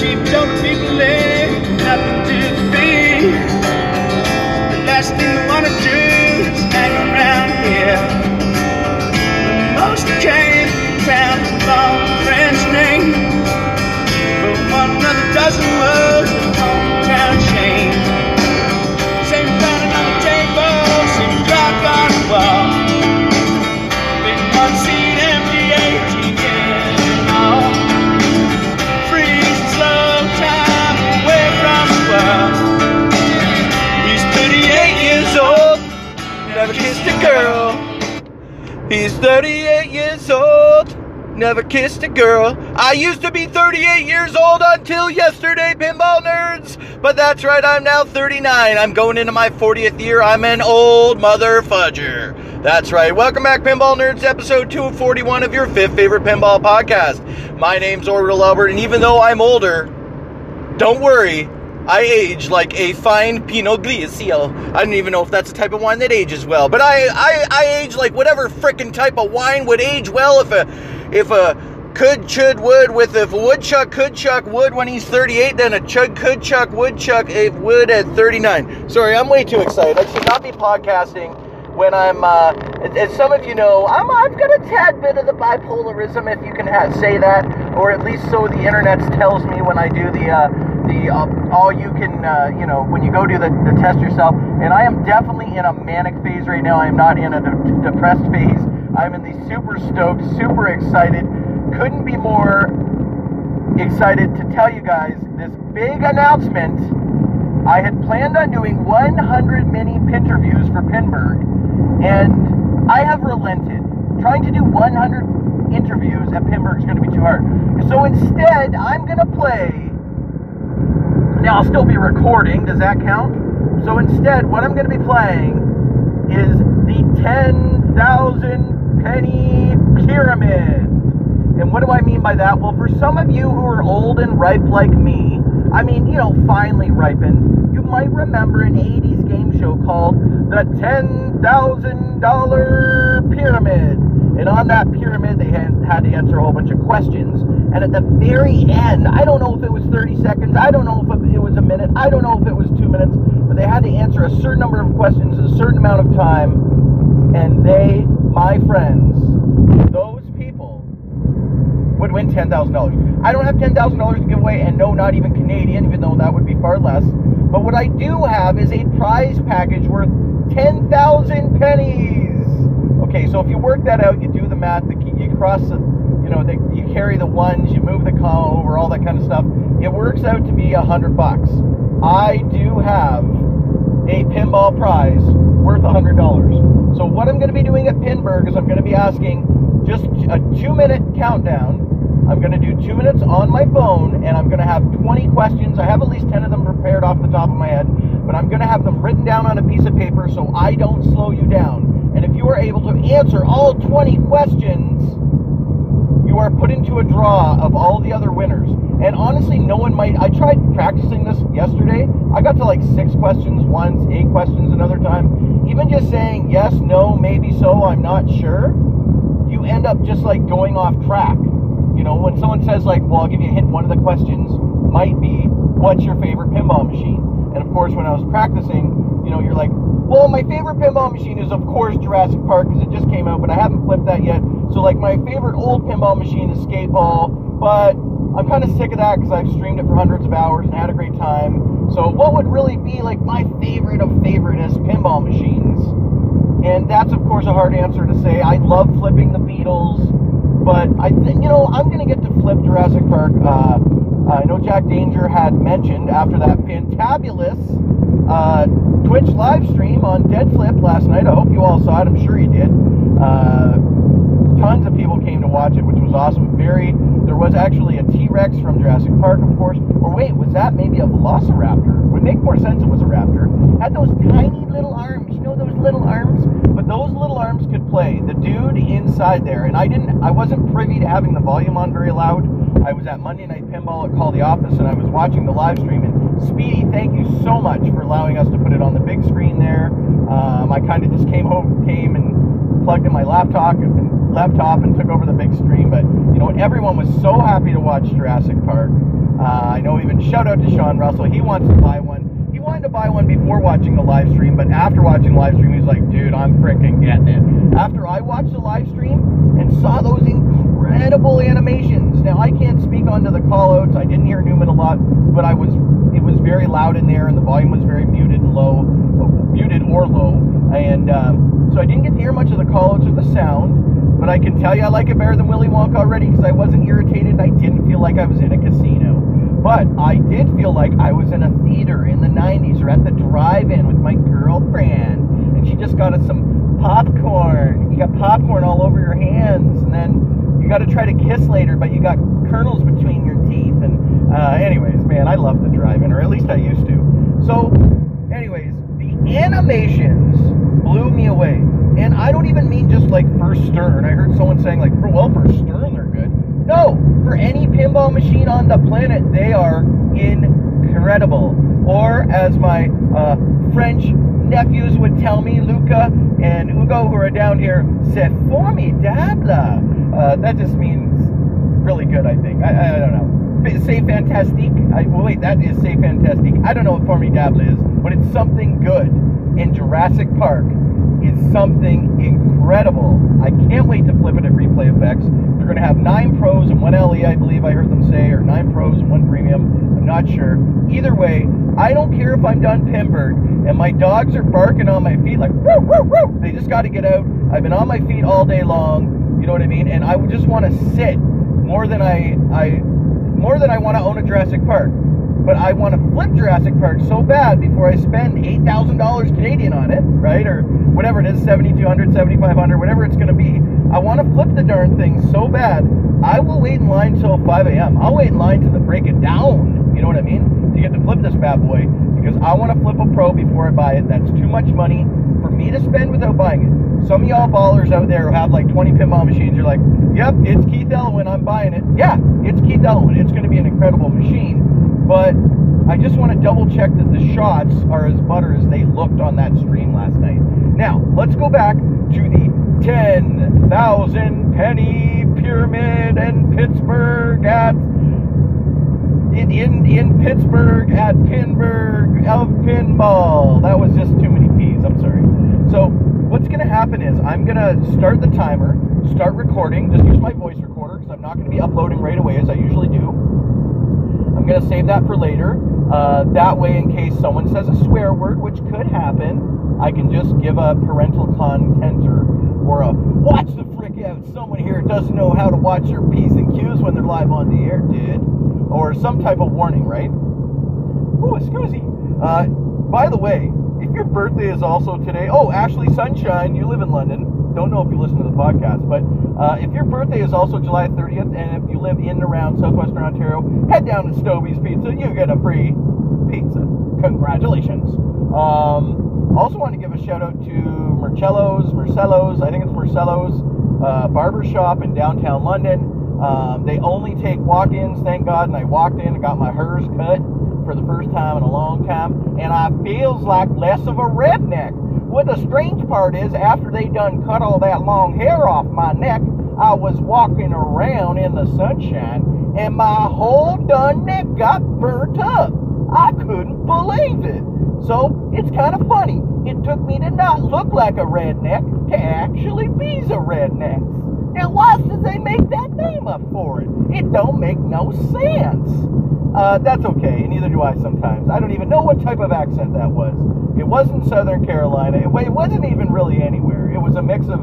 Told the people He's 38 years old, never kissed a girl. I used to be 38 years old until yesterday, pinball nerds. But that's right, I'm now 39. I'm going into my 40th year. I'm an old mother fudger. That's right. Welcome back, Pinball Nerds, episode 241 of your fifth favorite pinball podcast. My name's Orbital Albert, and even though I'm older, don't worry, I age like a fine Pinot Grigio. I don't even know if that's a type of wine that ages well, but I I, I age like whatever frickin' type of wine would age well if a if a could should would with if a woodchuck could chuck wood when he's 38, then a chug could chuck woodchuck a wood at 39. Sorry, I'm way too excited. I should not be podcasting when I'm, uh, as- as some of you know, I'm, I've got a tad bit of the bipolarism, if you can ha- say that, or at least so the internet tells me when I do the, uh, the uh, all you can, uh, you know, when you go do the, the test yourself. And I am definitely in a manic phase right now. I am not in a de- depressed phase. I'm in the super stoked, super excited. Couldn't be more excited to tell you guys this big announcement. I had planned on doing 100 mini interviews for Pinburgh, and I have relented. Trying to do 100 interviews at Pinburgh is going to be too hard. So instead, I'm going to play. Now, I'll still be recording. Does that count? So instead, what I'm going to be playing is the 10,000 penny pyramid. And what do I mean by that? Well, for some of you who are old and ripe like me, I mean, you know, finely ripened, you might remember an 80s game show called The $10,000 Pyramid. And on that pyramid, they had, had to answer a whole bunch of questions. And at the very end, I don't know if it was 30 seconds, I don't know if it was a minute, I don't know if it was two minutes, but they had to answer a certain number of questions in a certain amount of time. And they, my friends, those people, would win ten thousand dollars. I don't have ten thousand dollars to give away, and no, not even Canadian, even though that would be far less. But what I do have is a prize package worth ten thousand pennies. Okay, so if you work that out, you do the math, you cross the, you know, the, you carry the ones, you move the comma over, all that kind of stuff. It works out to be a hundred bucks. I do have a pinball prize worth a hundred dollars. So what I'm going to be doing at Pinburgh is I'm going to be asking just a two minute countdown. I'm going to do two minutes on my phone, and I'm going to have 20 questions. I have at least 10 of them prepared off the top of my head, but I'm going to have them written down on a piece of paper so I don't slow you down. And if you are able to answer all 20 questions, you are put into a draw of all the other winners. And honestly, no one might. I tried practicing this yesterday. I got to like six questions once, eight questions another time. Even just saying yes, no, maybe so, I'm not sure, you end up just like going off track. You know, when someone says, like, well, I'll give you a hint, one of the questions might be, what's your favorite pinball machine? And of course, when I was practicing, you know, you're like, well, my favorite pinball machine is, of course, Jurassic Park because it just came out, but I haven't flipped that yet. So, like, my favorite old pinball machine is Skateball, but I'm kind of sick of that because I've streamed it for hundreds of hours and had a great time. So, what would really be like my favorite of favoriteest pinball machines? And that's, of course, a hard answer to say. I love flipping the Beatles, but I think, you know, I'm going to get to flip Jurassic Park. Uh, I know Jack Danger had mentioned after that fantabulous uh, Twitch live stream on Dead Flip last night. I hope you all saw it. I'm sure you did. Uh, tons of people came to watch it, which was awesome. Very, there was actually a T-Rex from Jurassic Park, of course. Or wait, was that maybe a Velociraptor? Would make more sense it was a raptor. Had those tiny little arms, you know those little arms? But those little arms could play. The dude inside there, and I didn't, I wasn't privy to having the volume on very loud. I was at Monday Night Pinball at Call the Office, and I was watching the live stream. And Speedy, thank you so much for allowing us to put it on the big screen there. Um, I kind of just came home, came and plugged in my laptop and laptop and took over the big screen. But you know, everyone was so happy to watch Jurassic Park. Uh, I know even shout out to Sean Russell. He wants to buy one. Wanted to buy one before watching the live stream, but after watching the live stream, he's like, dude, I'm freaking getting it. After I watched the live stream and saw those incredible animations. Now I can't speak onto the callouts. I didn't hear Newman a lot, but I was it was very loud in there, and the volume was very muted and low, muted or low, and um, so I didn't get to hear much of the callouts or the sound. But I can tell you, I like it better than Willy Wonka already because I wasn't irritated. I didn't feel like I was in a casino. But I did feel like I was in a theater in the 90s or at the drive-in with my girlfriend. And she just got us some popcorn. You got popcorn all over your hands. And then you got to try to kiss later, but you got kernels between your teeth. And uh, anyways, man, I love the drive-in, or at least I used to. So, anyways, the animations blew me away. And I don't even mean just like for Stern. I heard someone saying like, well, for Stern they're good. No, for any pinball machine on the planet, they are incredible. Or as my uh, French nephews would tell me, Luca and Hugo, who are down here, c'est formidable. Uh, that just means really good, I think. I, I don't know. Say fantastique. I, well, wait, that is say fantastique. I don't know what formidable is, but it's something good. In Jurassic Park, is something incredible. I can't wait to flip it at Replay FX. They're going to have nine pros and one LE, I believe I heard them say, or nine pros and one premium. I'm not sure. Either way, I don't care if I'm done Pinburgh and my dogs are barking on my feet like woo woo woo. They just got to get out. I've been on my feet all day long. You know what I mean? And I just want to sit more than I I more than I want to own a Jurassic Park but I want to flip Jurassic Park so bad before I spend eight thousand dollars Canadian on it, right, or whatever it is, seventy two hundred, seventy five hundred, whatever it's going to be. I want to flip the darn thing so bad. I will wait in line till 5 a.m. I'll wait in line till they break it down. You know what I mean? To get to flip this bad boy because I want to flip a pro before I buy it. That's too much money for me to spend without buying it. Some of y'all ballers out there who have like 20 pinball machines, you're like, yep, it's Keith Elwin, I'm buying it. Yeah, it's Keith Elwin. It's going to be an incredible machine but I just want to double check that the shots are as butter as they looked on that stream last night. Now, let's go back to the 10,000 penny pyramid in Pittsburgh at in, in, Pittsburgh at Pinburgh of Pinball. That was just too many P's, I'm sorry. So what's to happen is I'm to start the timer, start recording, just use my voice recorder because I'm not to be uploading right away as I usually do. I'm to save that for later. Uh, that way, in case someone says a swear word, which could happen, I can just give a parental content or, or a watch the frick out. Someone here doesn't know how to watch their P's and Q's when they're live on the air, did. Or some type of warning, right? Oh, excuse me. Uh, by the way, if your birthday is also today, oh, Ashley Sunshine, you live in London don't know if you listen to the podcast, but uh, if your birthday is also July 30th, and if you live in and around southwestern Ontario, head down to Stovey's Pizza. You get a free pizza. Congratulations. Um, also want to give a shout out to Marcello's, Marcello's, I think it's Marcello's uh, barber shop in downtown London. Um, they only take walk-ins, thank God, and I walked in and got my hers cut for the first time in a long time, and I feels like less of a redneck. What the strange part is, after they done cut all that long hair off my neck, I was walking around in the sunshine and my whole done neck got burnt up. I couldn't believe it. So it's kind of funny. It took me to not look like a redneck to actually be a redneck. Now why did they make that name up for it? It don't make no sense. Uh, that's okay, neither do I sometimes. I don't even know what type of accent that was. It wasn't Southern Carolina. It, it wasn't even really anywhere. It was a mix of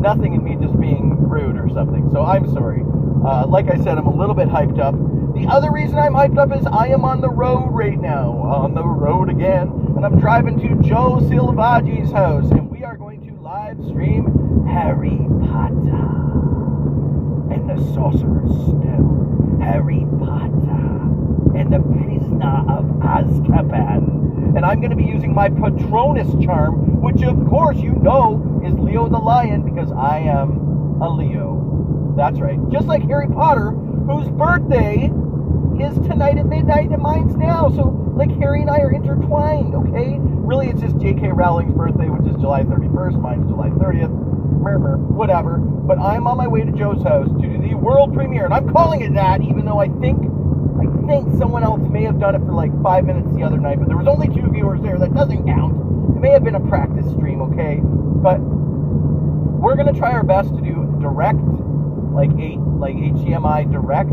nothing and me just being rude or something. So I'm sorry. Uh, like I said, I'm a little bit hyped up. The other reason I'm hyped up is I am on the road right now. On the road again. And I'm driving to Joe Silvaggi's house. And we are going to live stream Harry Potter and the Sorcerer's Stone. Harry Potter and the Prisoner of Azkaban. And I'm going to be using my Patronus charm, which of course you know is Leo the Lion because I am a Leo. That's right. Just like Harry Potter, whose birthday is tonight at midnight and mine's now. So, like, Harry and I are intertwined, okay? Really, it's just J.K. Rowling's birthday, which is July 31st. Mine's July 30th. Whatever. But I'm on my way to Joe's house to do the world premiere, and I'm calling it that, even though I think I think someone else may have done it for like five minutes the other night, but there was only two viewers there. That doesn't count. It may have been a practice stream, okay? But we're gonna try our best to do direct, like eight, like HDMI direct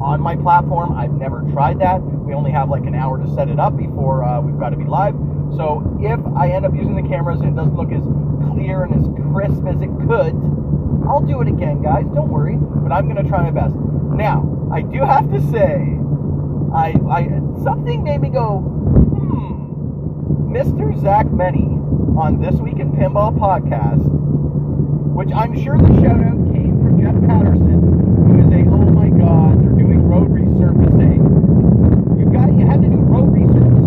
on my platform. I've never tried that. We only have like an hour to set it up before uh, we've got to be live. So if I end up using the cameras and it doesn't look as clear and as crisp as it could, I'll do it again, guys. Don't worry. But I'm gonna try my best. Now, I do have to say, I, I something made me go, hmm. Mr. Zach Meny on This Week in Pinball podcast, which I'm sure the shout out came from Jeff Patterson, who is a oh my god, they're doing road resurfacing. You got you had to do road resurfacing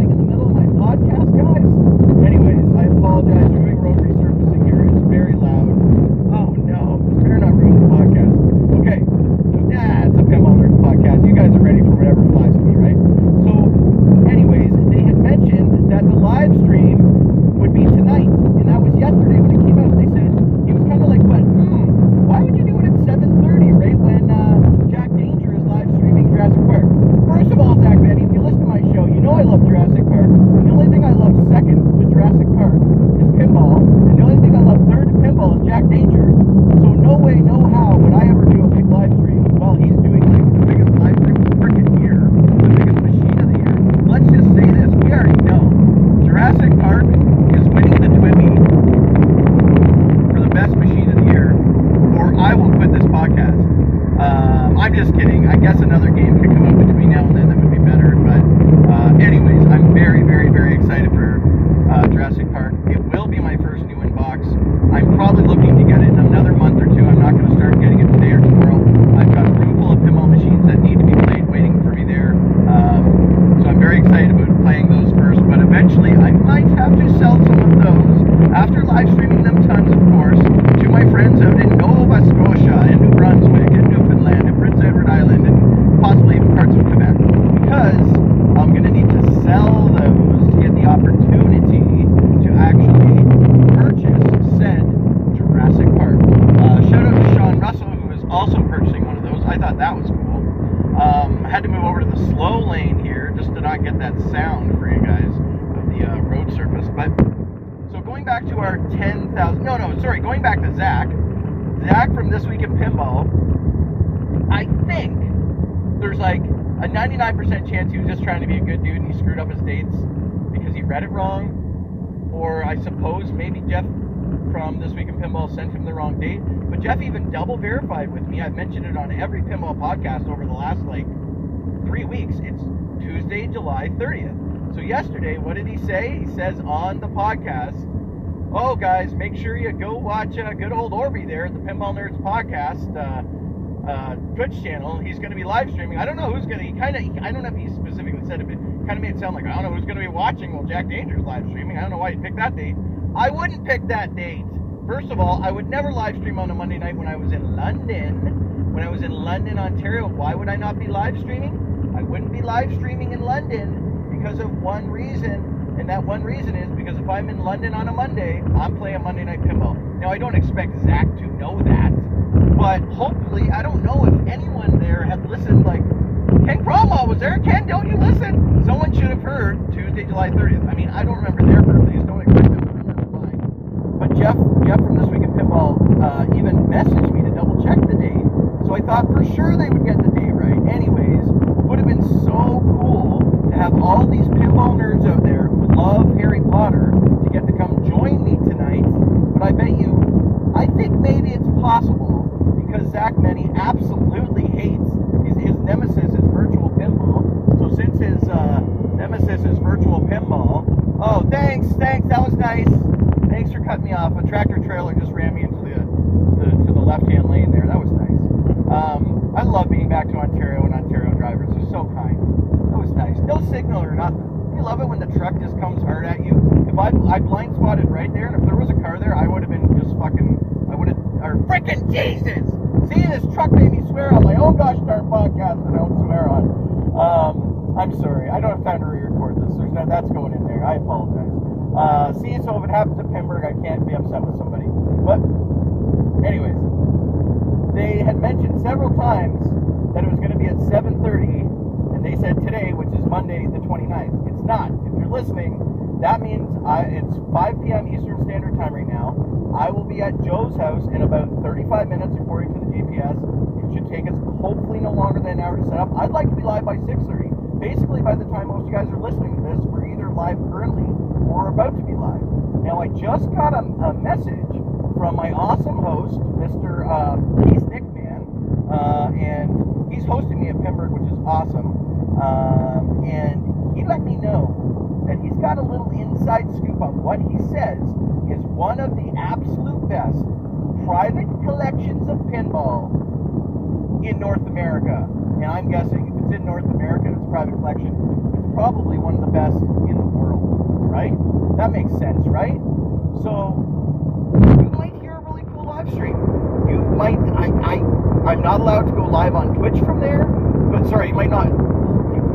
This Week in Pinball sent him the wrong date. But Jeff even double verified with me. I've mentioned it on every pinball podcast over the last like three weeks. It's Tuesday, July 30th. So yesterday, what did he say? He says on the podcast, "Oh guys, make sure you go watch uh, good old Orby there at the Pinball Nerds podcast uh, uh, Twitch channel. He's going to be live streaming. I don't know who's going to. He kind of. I don't know if he specifically said it, but kind of made it sound like I don't know who's going to be watching while Jack Danger's live streaming. I don't know why he picked that date. I wouldn't pick that date. First of all, I would never live stream on a Monday night when I was in London. When I was in London, Ontario, why would I not be live streaming? I wouldn't be live streaming in London because of one reason, and that one reason is because if I'm in London on a Monday, I'm playing Monday Night Pinball. Now, I don't expect Zach to know that, but hopefully, I don't know if anyone there had listened. Like, Ken Cromwell was there. Ken, don't you listen? Someone should have heard Tuesday, July 30th. I mean, I don't remember their birthdays. Don't expect them. But Jeff, Jeff from This Week in Pinball, uh, even messaged me to double check the date. So I thought for sure they would get the date right. Anyways, would have been so cool to have all these pinball nerds out there who love Harry Potter to get to come join me tonight. But I bet you, I think maybe it's possible because Zach Meny absolutely hates his, his nemesis is virtual pinball. So since his uh, nemesis is virtual pinball, oh thanks, thanks, that was nice. Thanks for cutting me off. A tractor trailer just ran me into the to, to the left-hand lane there. That was nice. Um, I love being back to Ontario and Ontario drivers. They're so kind. That was nice. No signal or nothing. You love it when the truck just comes hard at you. If I I blind spotted right there, and if there was a car there, I would have been just fucking. I would have. Or freaking Jesus! See, this truck made me swear on my own gosh darn podcast that I don't swear on. Um, I'm sorry. I don't have time to re-record this. There's no, that's going in there. I apologize. Uh, see, so if it happens at Pinburgh, I can't be upset with somebody. But Anyways, they had mentioned several times that it was going to be at 7:30, and they said today, which is Monday the 29th. It's not. If you're listening, that means I, it's 5 p.m. Eastern Standard Time right now. I will be at Joe's house in about 35 minutes, according to the GPS. It should take us hopefully no longer than an hour to set up. I'd like to be live by 6:30. Basically, by the time most of you guys are listening to this, we're either live currently or about to be live. Now, I just got a, a message from my awesome host, Mr. Uh, Peace Nick Man, uh, and he's hosting me at Pinburgh, which is awesome. Um, and he let me know that he's got a little inside scoop on what he says is one of the absolute best private collections of pinball in North America. And I'm guessing if it's in North America and it's a private collection, it's probably one of the best in the world, right? That makes sense, right? So you might hear a really cool live stream. You might I, I I'm not allowed to go live on Twitch from there, but sorry, you might not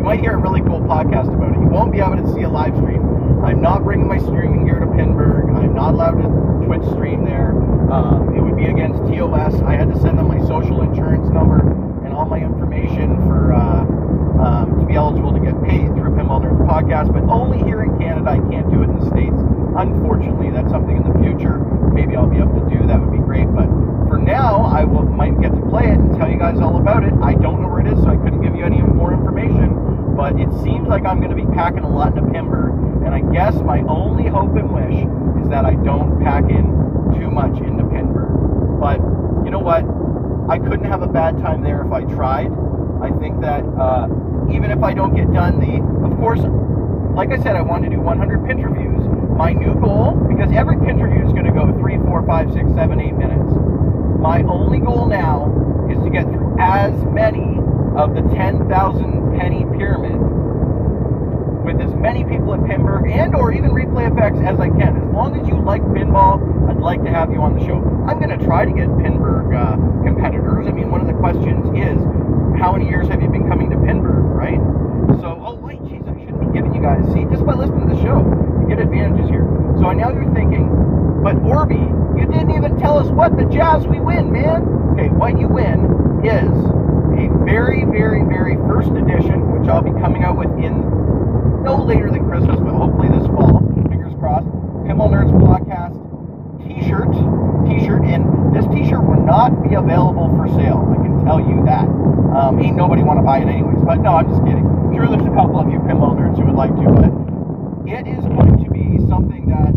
might hear a really cool podcast about it. You won't be able to see a live stream. I'm not bringing my streaming gear to Pinburgh. I'm not allowed to Twitch stream there. Um, it would be against TOS. I had to send them my social insurance number and all my information for uh, um, to be eligible to get paid through Pinball Nerds podcast, but only here in Canada. I can't do it in the States. Unfortunately, that's something in the future. Maybe I'll be able to do. That would be great. But for now, I will might get to play it and tell you guys all about it. I don't know where it is, so I couldn't give you any more information. But it seems like I'm going to be packing a lot into Pinburgh, and I guess my only hope and wish is that I don't pack in too much into Pinburgh. But you know what? I couldn't have a bad time there if I tried. I think that uh, even if I don't get done the, of course, like I said, I want to do 100 pinch reviews. My new goal, because every pinch review is going to go 3, 4, 5, 6, 7, 8 minutes. My only goal now is to get through as many of the 10,000 penny pyramid with as many people at Pinburgh and or even Replay FX as I can. As long as you like pinball, I'd like to have you on the show. I'm going to try to get Pinburgh uh, competitors. I mean, one of the questions is, how many years have you been coming to Pinburgh, right? So, oh wait, jeez, I shouldn't be giving you guys. See, just by listening to the show, you get advantages here. So now you're thinking, but Orby, you didn't even tell us what the jazz we win, man. Okay, what you win is very, very, very first edition, which I'll be coming out with in no later than Christmas, but hopefully this fall. Fingers crossed. Pinball Nerds Podcast T-shirt, T-shirt, and this T-shirt will not be available for sale. I can tell you that. Um, ain't nobody want to buy it anyways. But no, I'm just kidding. Sure, there's a couple of you pinball nerds who would like to, but it is going to be something that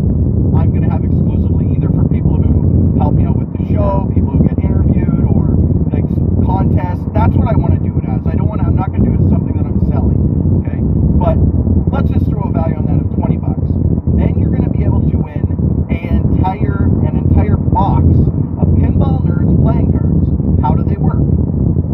I'm going to have exclusively either for people who help me out with the show, people who get interviewed, or like contests. That's what I want to do it as. I don't want to. I'm not going to do it as something that I'm selling. Okay, but let's just throw a value on that of 20 bucks. Then you're going to be able to win an entire an entire box of Pinball Nerds playing cards. How do they work?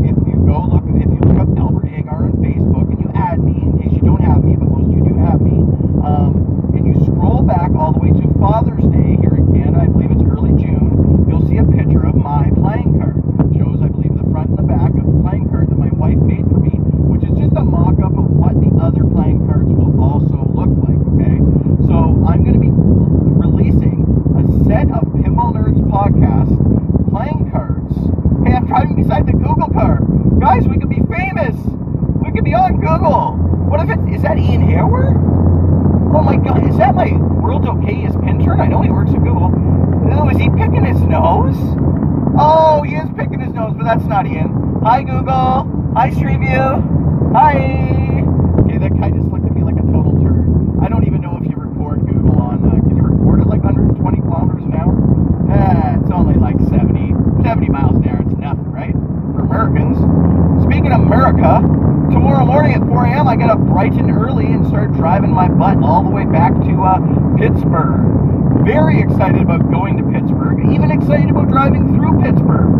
If you go look, if you look up Albert Hagar on Facebook and you add me, in case you don't have me, but most of you do have me, um, and you scroll back all the way to Father's Day here in Canada, I believe it's early June, you'll see a picture of my playing card. It shows, I believe, the front and the back of the playing card that my wife made for me, which is just a mock-up of what the other playing cards will also look like, okay? So I'm going to be releasing a set of Pinball Nerds podcast playing cards. Hey, I'm driving beside the Google car. Guys, we could be famous. We could be on Google. What if it is that Ian Hawer? Oh my god, is that my world's okayest pinter? I know he works at Google. Ooh, is he picking his nose? Oh, he is picking his nose, but that's not Ian. Hi Google. Hi Street View. Hi. Okay, that guy just looked at me like a total turd. I don't even know if you record Google on. Uh, can you record at like 120 kilometers an hour? Eh, it's only like 70, 70 miles an hour. It's nothing, right? For Americans. Speaking of America, tomorrow morning at 4 a.m. I get up bright and early and start driving my butt all the way back to uh, Pittsburgh. Very excited about going to Pittsburgh. Even excited about driving through Pittsburgh.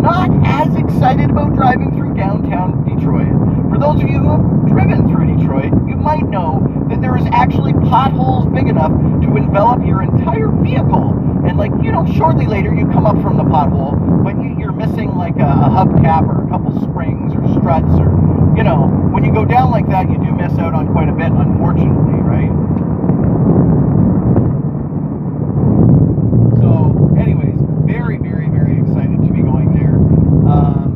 Not as excited about driving through downtown Detroit. For those of you who have driven through Detroit, you might know that there is actually potholes big enough to envelop your entire vehicle. And like, you know, shortly later you come up from the pothole, but you, you're missing like a, a hubcap or a couple springs or struts or, you know, when you go down like that, you do miss out on quite a bit, unfortunately, right? So, anyways, very, very, very excited to be going there. Um,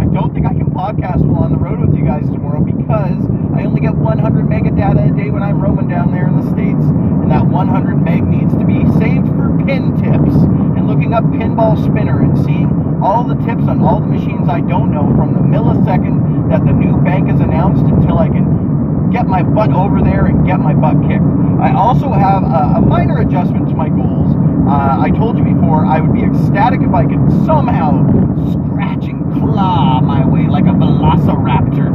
I don't think I can podcast while on the road with you guys tomorrow because I only get 100 meg data a day when I'm roaming down there in the States, and that 100 meg needs to be saved for pin tips and looking up Pinball Spinner and seeing all the tips on all the machines I don't know from the millisecond that the new bank is announced until I can get my butt over there and get my butt kicked. I also have a, a minor adjustment to my goals. Uh, I told you before I would be ecstatic if I could somehow scratch and claw my way like a velociraptor.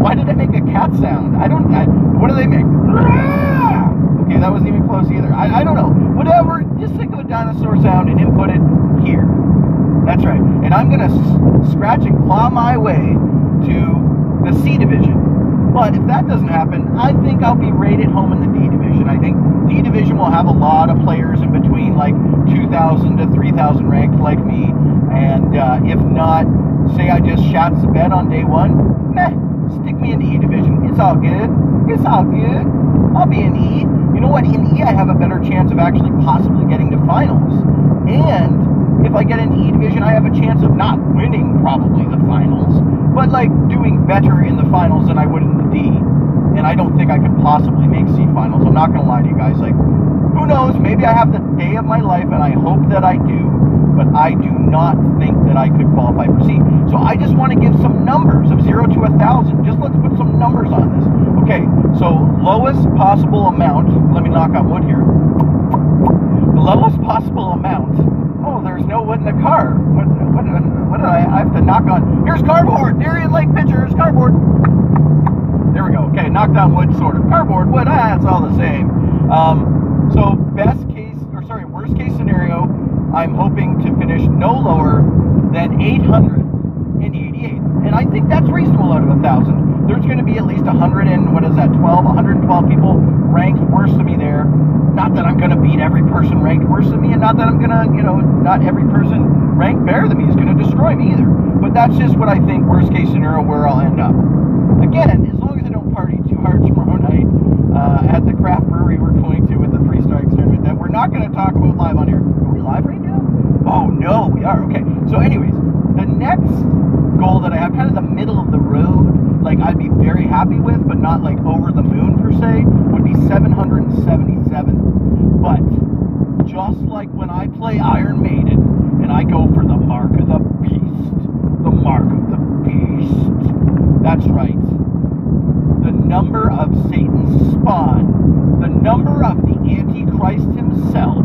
Why did I make a cat sound? I don't. I, what do they make? Okay, that wasn't even close either. I, I don't know. Whatever. Just think of a dinosaur sound and input it here. That's right. And I'm gonna scratch and claw my way to the C division. But if that doesn't happen, I think I'll be at home in the D division. I think D division will have a lot of players in between, like 2,000 to 3,000 ranked, like me. And uh, if not, say I just shot the bed on day one, meh, stick me in the E division. It's all good. It's all good. I'll be in E. You know what? In E, I have a better chance of actually possibly getting to finals. And if I get into E division, I have a chance of not winning probably the finals, but like doing better in the finals than I would in the D. And I don't think I could possibly make C finals. I'm not gonna lie to you guys. Like, who knows? Maybe I have the day of my life, and I hope that I do. But I do not think that I could qualify for C. So I just want to give some numbers of zero to a thousand. Just let's put some numbers on this. Okay, so lowest possible amount. Let me knock on wood here. The lowest possible amount. There's no wood in the car. What, what, what did I, I have to knock on? Here's cardboard. Darien Lake pictures, cardboard. There we go. Okay, knocked on wood, sort of. Cardboard, wood, ah, it's all the same. Um, so best case, or sorry, worst case scenario, I'm hoping to finish no lower than 888. And I think that's reasonable out of a thousand. There's going to be at least 100 and what is that, 12, 112 people ranked worse than me there. Not that I'm going to beat every person ranked worse than me, and not that I'm going to, you know, not every person ranked better than me is going to destroy me either. But that's just what I think worst case scenario where I'll end up. Again, as long as I don't party too hard tomorrow night uh, at the craft brewery we're going to with the three strikes tournament that we're not going to talk about live on here. Are we live right now? Oh no, we are. Okay. So, anyways, the next goal that I have, kind of the middle of the road, like I'd be very happy with, but not like over the moon per se, would be 777. But just like when I play Iron Maiden and I go for the mark of the beast, the mark of the beast. That's right. The number of Satan's spawn, the number of the Antichrist himself,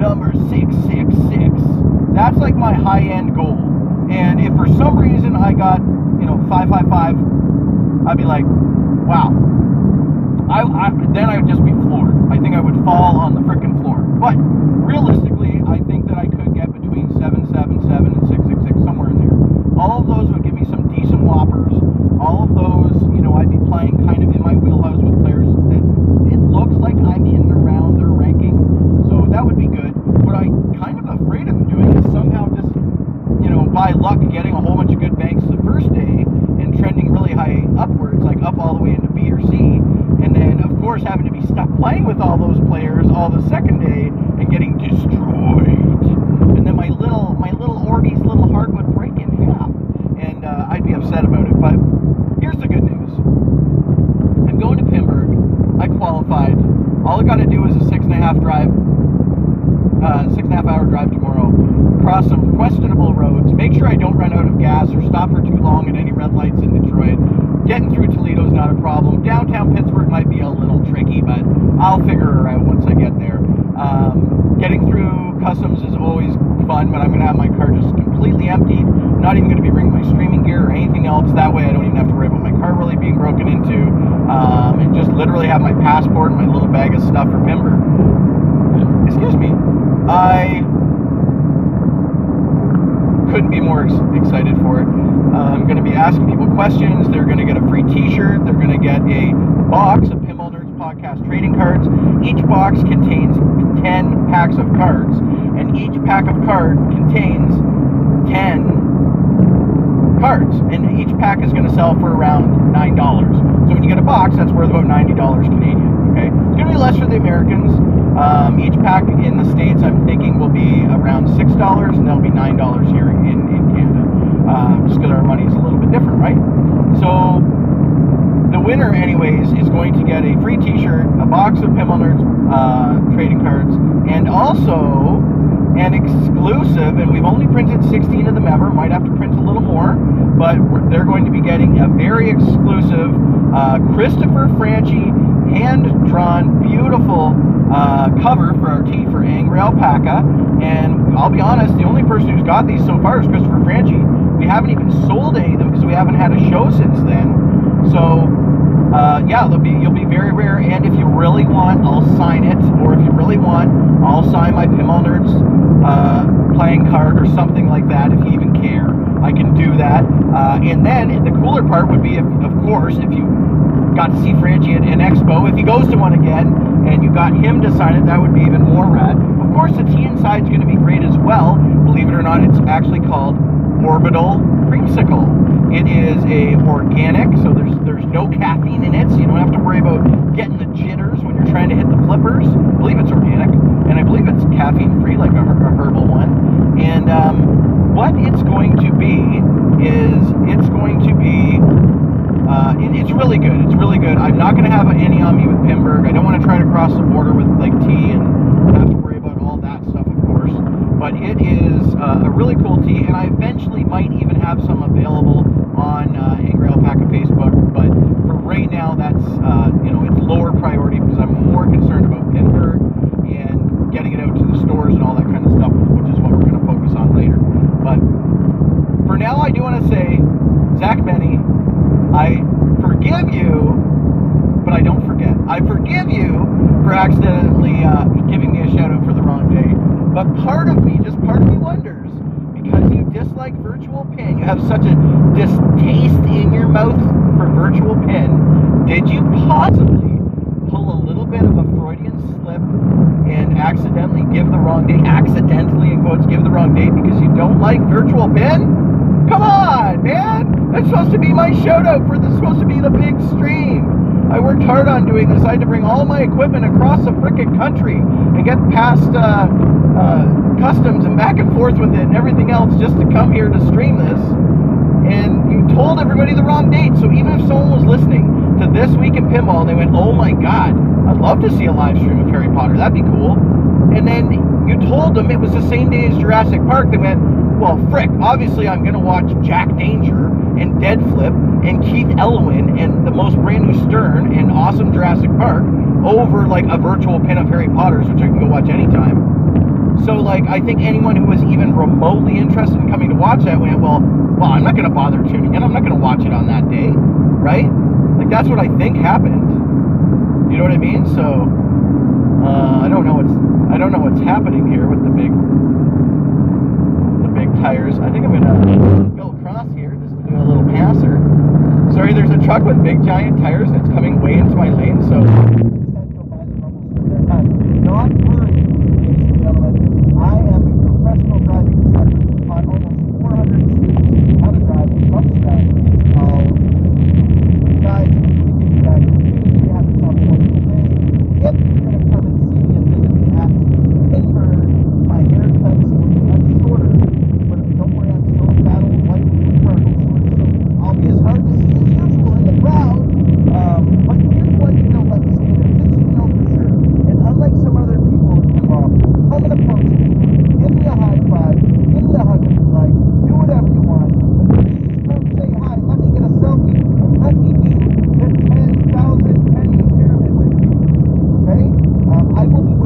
number 666. That's like my high end goal. And if for some reason I got, you know, 555, I'd be like, wow. I, I then I would just be floored. I think I would fall on the freaking floor. But realistically, I think that I could get between 777 and 666 somewhere in there. All of those would give me some decent whoppers. All of those, you know, I'd be playing kind of in my wheelhouse with players that it looks like I'm in and around their ranking. So that would be good. What I'm kind of afraid of doing is somehow just, you know, by luck getting a whole bunch of good banks the first day and trending really high upwards, like up all the way into B or C, and then of course having to be stuck playing with all those players all the second day and getting destroyed. And then my little my little Orbeez little heart would break in half, and uh, I'd be upset about it. But here's the good news: I'm going to Pinburgh. I qualified. All I got to do is a six and a half drive, uh, six and a half hour drive tomorrow. Cross some questionable roads. Make sure I don't run out of gas or stop for too long at any red lights in Detroit. Getting through Toledo is not a problem. Downtown Pittsburgh might be a little tricky, but I'll figure her out once I get there. Um, getting through customs is always fun, but I'm going to have my car just completely emptied. Not even going to be bringing my streaming gear or anything else. That way I don't even have to worry about my car really being broken into. Um, and just literally have my passport and my little bag of stuff for Pinburgh. Excuse me. I couldn't be more ex- excited for it. Uh, I'm going to be asking people questions. They're going to get a free T-shirt. They're going to get a box of Pinball Nerds podcast trading cards. Each box contains 10 packs of cards, and each pack of card contains 10 cards, and each pack is going to sell for around nine dollars. So when you get a box, that's worth about ninety dollars Canadian. Okay, it's going to be less for the Americans. Um, each pack in the states, I'm thinking, will be around six dollars, and that'll be nine dollars here in in Canada. Um, just because our money is a little bit different, right? So winner, anyways, is going to get a free T-shirt, a box of Pinball Nerds uh, trading cards, and also an exclusive. And we've only printed 16 of them ever. Might have to print a little more, but they're going to be getting a very exclusive uh, Christopher Franchi hand-drawn, beautiful uh, cover for our tee for Angry Alpaca. And I'll be honest, the only person who's got these so far is Christopher Franchi. We haven't even sold any of them because we haven't had a show since then. So uh, yeah, they'll be you'll be very rare. And if you really want, I'll sign it. Or if you really want, I'll sign my Pinball Nerds uh, playing card or something like that. If you even care, I can do that. Uh, and then the cooler part would be, if, of course, if you got to see Franchi at an expo. If he goes to one again and you got him it, that would be even more rad. Of course, the tea inside is going to be great as well. Believe it or not, it's actually called Orbital Creamsicle. It is a organic, so there's there's no caffeine in it, so you don't have to worry about getting the jitters when you're trying to hit the flippers. I believe it's organic, and I believe it's caffeine free, like a, a herbal one. And um, what it's going to be is it's going to be uh, it, it's really good. It's really good. I'm not going to have any on me with Pinburgh. I don't want to try to cross the border with like tea and have all that stuff, of course. But it is uh, a really cool tea, and I eventually might even have some available on uh, Angry Alpaca Facebook. But for right now, that's uh, you know it's lower priority because I'm more concerned about Pinburgh and getting it out to the stores and all that kind of stuff, which is what we're going to focus on later. But for now, I do want to say, Zach Meny, I forgive you, but I don't forget. I forgive you for accidentally uh, giving me a shout out for the wrong day. But part of me, just part of me wonders, because you dislike virtual pin, you have such a distaste in your mouth for virtual pin, did you possibly pull a little bit of a Freudian slip and accidentally give the wrong day, accidentally in quotes, give the wrong date because you don't like virtual pin? Come on, man! That's supposed to be my shout out for this supposed to be the big stream. I worked hard on doing this. I had to bring all my equipment across the frickin' country and get past uh, uh, customs and back and forth with it and everything else just to come here to stream this. And told everybody the wrong date. So even if someone was listening to This Week in Pinball and they went, oh my god, I'd love to see a live stream of Harry Potter. That'd be cool. And then you told them it was the same day as Jurassic Park. They went, well, frick, obviously I'm going to watch Jack Danger and Dead Flip and Keith Elwin and the most brand new Stern and awesome Jurassic Park over like a virtual pin of Harry Potter's, which I can go watch anytime. So like I think anyone who was even remotely interested in coming to watch that went, well, well, I'm not gonna bother tuning in. I'm not gonna watch it on that day, right? Like that's what I think happened. You know what I mean? So uh, I don't know what's I don't know what's happening here with the big the big tires. I think I'm gonna go across here just to do a little passer. Sorry, there's a truck with big giant tires and it's coming way into my lane, so. Not worry, ladies and gentlemen. I am a professional driving instructor. Taught almost 400 students how to drive from scratch. It's all guys. I'm going to give you guys an opportunity to have yourself a wonderful day. If you're going to come and see me and visit me at Pittsburgh, my haircuts will be much shorter. But don't worry, I'm still a fat old white turtle short, so I'll be as hard to see as usual in the crowd. Um, but here's one thing don't let me stay there, just so you know for sure. And unlike some other people involved, come and approach me, give me a high five, give me a hug if you like, do whatever you want. But please come say hi, let me get a selfie, and let me do the 10,000 penny pyramid with you. Okay? Um, I will be